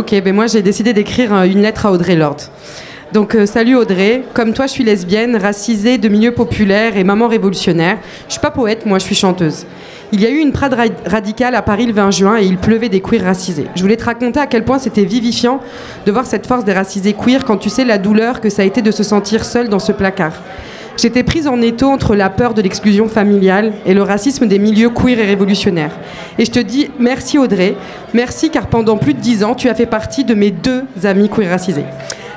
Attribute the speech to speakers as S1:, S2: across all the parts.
S1: Ok, ben moi j'ai décidé d'écrire euh, une lettre à Audrey Lord. Donc euh, salut Audrey, comme toi je suis lesbienne, racisée, de milieu populaire et maman révolutionnaire. Je suis pas poète, moi je suis chanteuse. Il y a eu une prade radicale à Paris le 20 juin et il pleuvait des queers racisés. Je voulais te raconter à quel point c'était vivifiant de voir cette force des racisés queer quand tu sais la douleur que ça a été de se sentir seule dans ce placard. J'étais prise en étau entre la peur de l'exclusion familiale et le racisme des milieux queer et révolutionnaires. Et je te dis merci Audrey, merci car pendant plus de dix ans, tu as fait partie de mes deux amis queer racisés.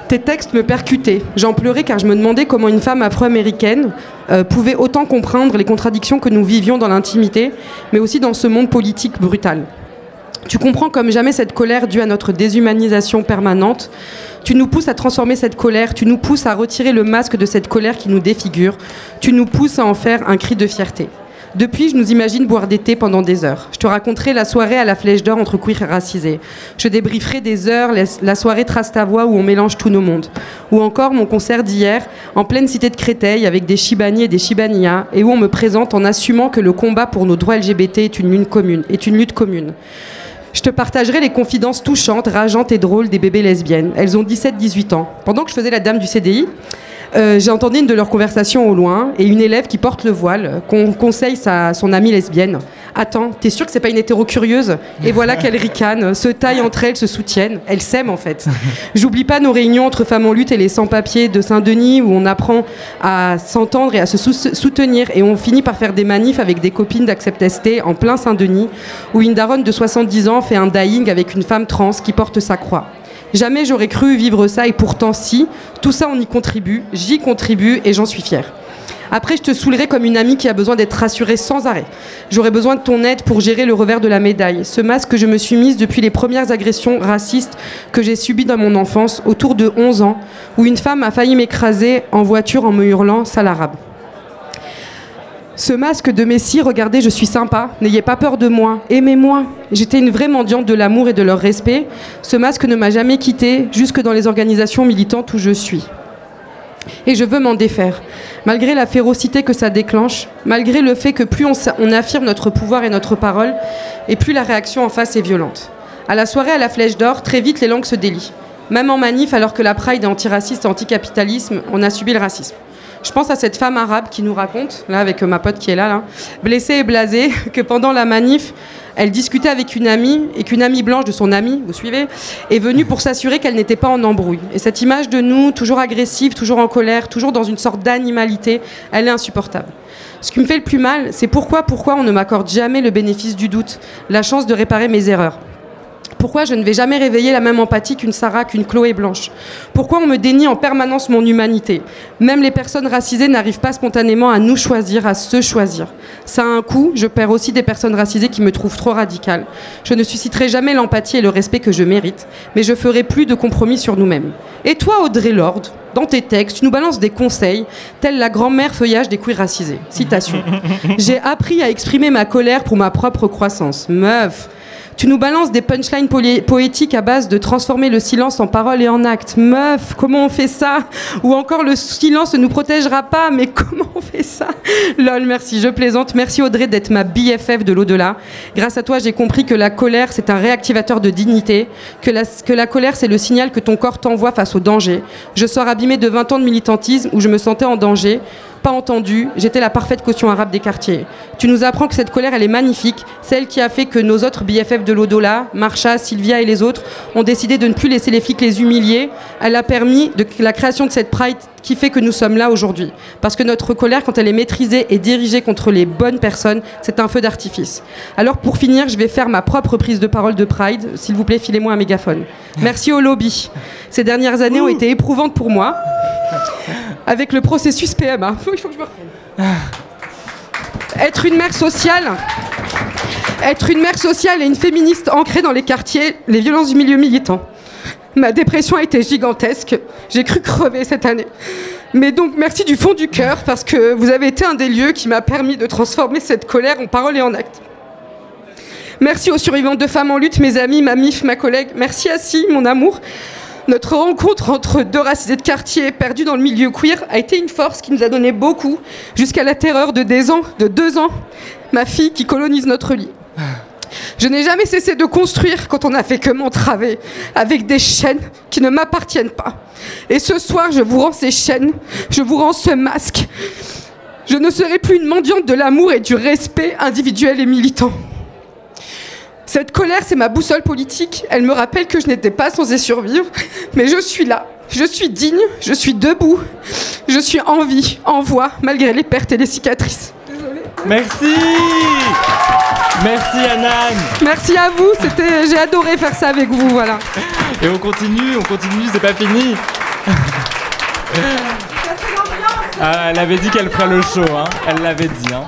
S1: Tes textes me percutaient. J'en pleurais car je me demandais comment une femme afro-américaine euh, pouvait autant comprendre les contradictions que nous vivions dans l'intimité, mais aussi dans ce monde politique brutal. Tu comprends comme jamais cette colère due à notre déshumanisation permanente. Tu nous pousses à transformer cette colère, tu nous pousses à retirer le masque de cette colère qui nous défigure, tu nous pousses à en faire un cri de fierté. Depuis, je nous imagine boire des thés pendant des heures. Je te raconterai la soirée à la flèche d'or entre queer et racisés. Je débrieferai des heures la soirée Trace ta voix où on mélange tous nos mondes. Ou encore mon concert d'hier en pleine cité de Créteil avec des Shibani et des Shibanias et où on me présente en assumant que le combat pour nos droits LGBT est une lutte commune. Est une lutte commune. Je te partagerai les confidences touchantes, rageantes et drôles des bébés lesbiennes. Elles ont 17-18 ans. Pendant que je faisais la dame du CDI, euh, j'ai entendu une de leurs conversations au loin et une élève qui porte le voile qu'on conseille sa, son amie lesbienne. Attends, t'es sûr que c'est pas une hétéro curieuse Et voilà qu'elles ricanent, se taillent entre elles, se soutiennent. Elles s'aiment en fait. J'oublie pas nos réunions entre femmes en lutte et les sans-papiers de Saint-Denis où on apprend à s'entendre et à se soutenir. Et on finit par faire des manifs avec des copines d'Accept ST en plein Saint-Denis où une daronne de 70 ans fait un dying avec une femme trans qui porte sa croix. Jamais j'aurais cru vivre ça et pourtant si, tout ça on y contribue, j'y contribue et j'en suis fière. Après, je te saoulerai comme une amie qui a besoin d'être rassurée sans arrêt. J'aurais besoin de ton aide pour gérer le revers de la médaille. Ce masque que je me suis mise depuis les premières agressions racistes que j'ai subies dans mon enfance, autour de 11 ans, où une femme a failli m'écraser en voiture en me hurlant sale arabe. Ce masque de Messie, regardez, je suis sympa, n'ayez pas peur de moi, aimez-moi. J'étais une vraie mendiante de l'amour et de leur respect. Ce masque ne m'a jamais quitté, jusque dans les organisations militantes où je suis. Et je veux m'en défaire, malgré la férocité que ça déclenche, malgré le fait que plus on, affirme notre pouvoir et notre parole, et plus la réaction en face est violente. À la soirée à la Flèche d'Or, très vite les langues se délient. Même en manif, alors que la Pride est antiraciste et anticapitalisme, on a subi le racisme. Je pense à cette femme arabe qui nous raconte, là avec ma pote qui est là, là blessée et blasée, que pendant la manif, elle discutait avec une amie et qu'une amie blanche de son amie, vous suivez, est venue pour s'assurer qu'elle n'était pas en embrouille. Et cette image de nous, toujours agressive, toujours en colère, toujours dans une sorte d'animalité, elle est insupportable. Ce qui me fait le plus mal, c'est pourquoi, pourquoi on ne m'accorde jamais le bénéfice du doute, la chance de réparer mes erreurs. Pourquoi je ne vais jamais réveiller la même empathie qu'une Sarah, qu'une Chloé Blanche? Pourquoi on me dénie en permanence mon humanité? Même les personnes racisées n'arrivent pas spontanément à nous choisir, à se choisir. Ça a un coût, je perds aussi des personnes racisées qui me trouvent trop radicales. Je ne susciterai jamais l'empathie et le respect que je mérite, mais je ferai plus de compromis sur nous-mêmes. Et toi, Audrey Lord, dans tes textes, tu nous balances des conseils, tels la grand-mère feuillage des queers racisés. Citation. J'ai appris à exprimer ma colère pour ma propre croissance. Meuf, tu nous balances des punchlines poétiques à base de transformer le silence en parole et en acte. Meuf, comment on fait ça Ou encore le silence ne nous protégera pas, mais comment on fait ça Lol, merci, je plaisante. Merci Audrey d'être ma BFF de l'au-delà. Grâce à toi, j'ai compris que la colère, c'est un réactivateur de dignité, que la, que la colère, c'est le signal que ton corps t'envoie face au danger. Je sors abîmée de 20 ans de militantisme où je me sentais en danger pas entendu, j'étais la parfaite caution arabe des quartiers. Tu nous apprends que cette colère, elle est magnifique, celle qui a fait que nos autres BFF de l'Odola, Marcha, Sylvia et les autres, ont décidé de ne plus laisser les flics les humilier. Elle a permis de la création de cette Pride qui fait que nous sommes là aujourd'hui. Parce que notre colère, quand elle est maîtrisée et dirigée contre les bonnes personnes, c'est un feu d'artifice. Alors pour finir, je vais faire ma propre prise de parole de Pride. S'il vous plaît, filez-moi un mégaphone. Merci au lobby. Ces dernières années ont été éprouvantes pour moi avec le processus PMA. Il faut que je me reprenne. Être une mère sociale, être une mère sociale et une féministe ancrée dans les quartiers, les violences du milieu militant. Ma dépression a été gigantesque. J'ai cru crever cette année. Mais donc merci du fond du cœur parce que vous avez été un des lieux qui m'a permis de transformer cette colère en parole et en acte. Merci aux survivantes de femmes en lutte, mes amis, ma MIF, ma collègue. Merci à Si, mon amour. Notre rencontre entre deux racisés de quartier perdus dans le milieu queer a été une force qui nous a donné beaucoup, jusqu'à la terreur de, ans, de deux ans, ma fille qui colonise notre lit. Je n'ai jamais cessé de construire quand on n'a fait que m'entraver, avec des chaînes qui ne m'appartiennent pas. Et ce soir, je vous rends ces chaînes, je vous rends ce masque. Je ne serai plus une mendiante de l'amour et du respect individuel et militant. Cette colère, c'est ma boussole politique. Elle me rappelle que je n'étais pas censée survivre, mais je suis là. Je suis digne, je suis debout, je suis en vie, en voix, malgré les pertes et les cicatrices.
S2: Merci Merci Anan
S1: Merci à vous, c'était, j'ai adoré faire ça avec vous, voilà.
S2: Et on continue, on continue, c'est pas fini ah, Elle avait dit qu'elle ferait le show, hein. elle l'avait dit. Hein.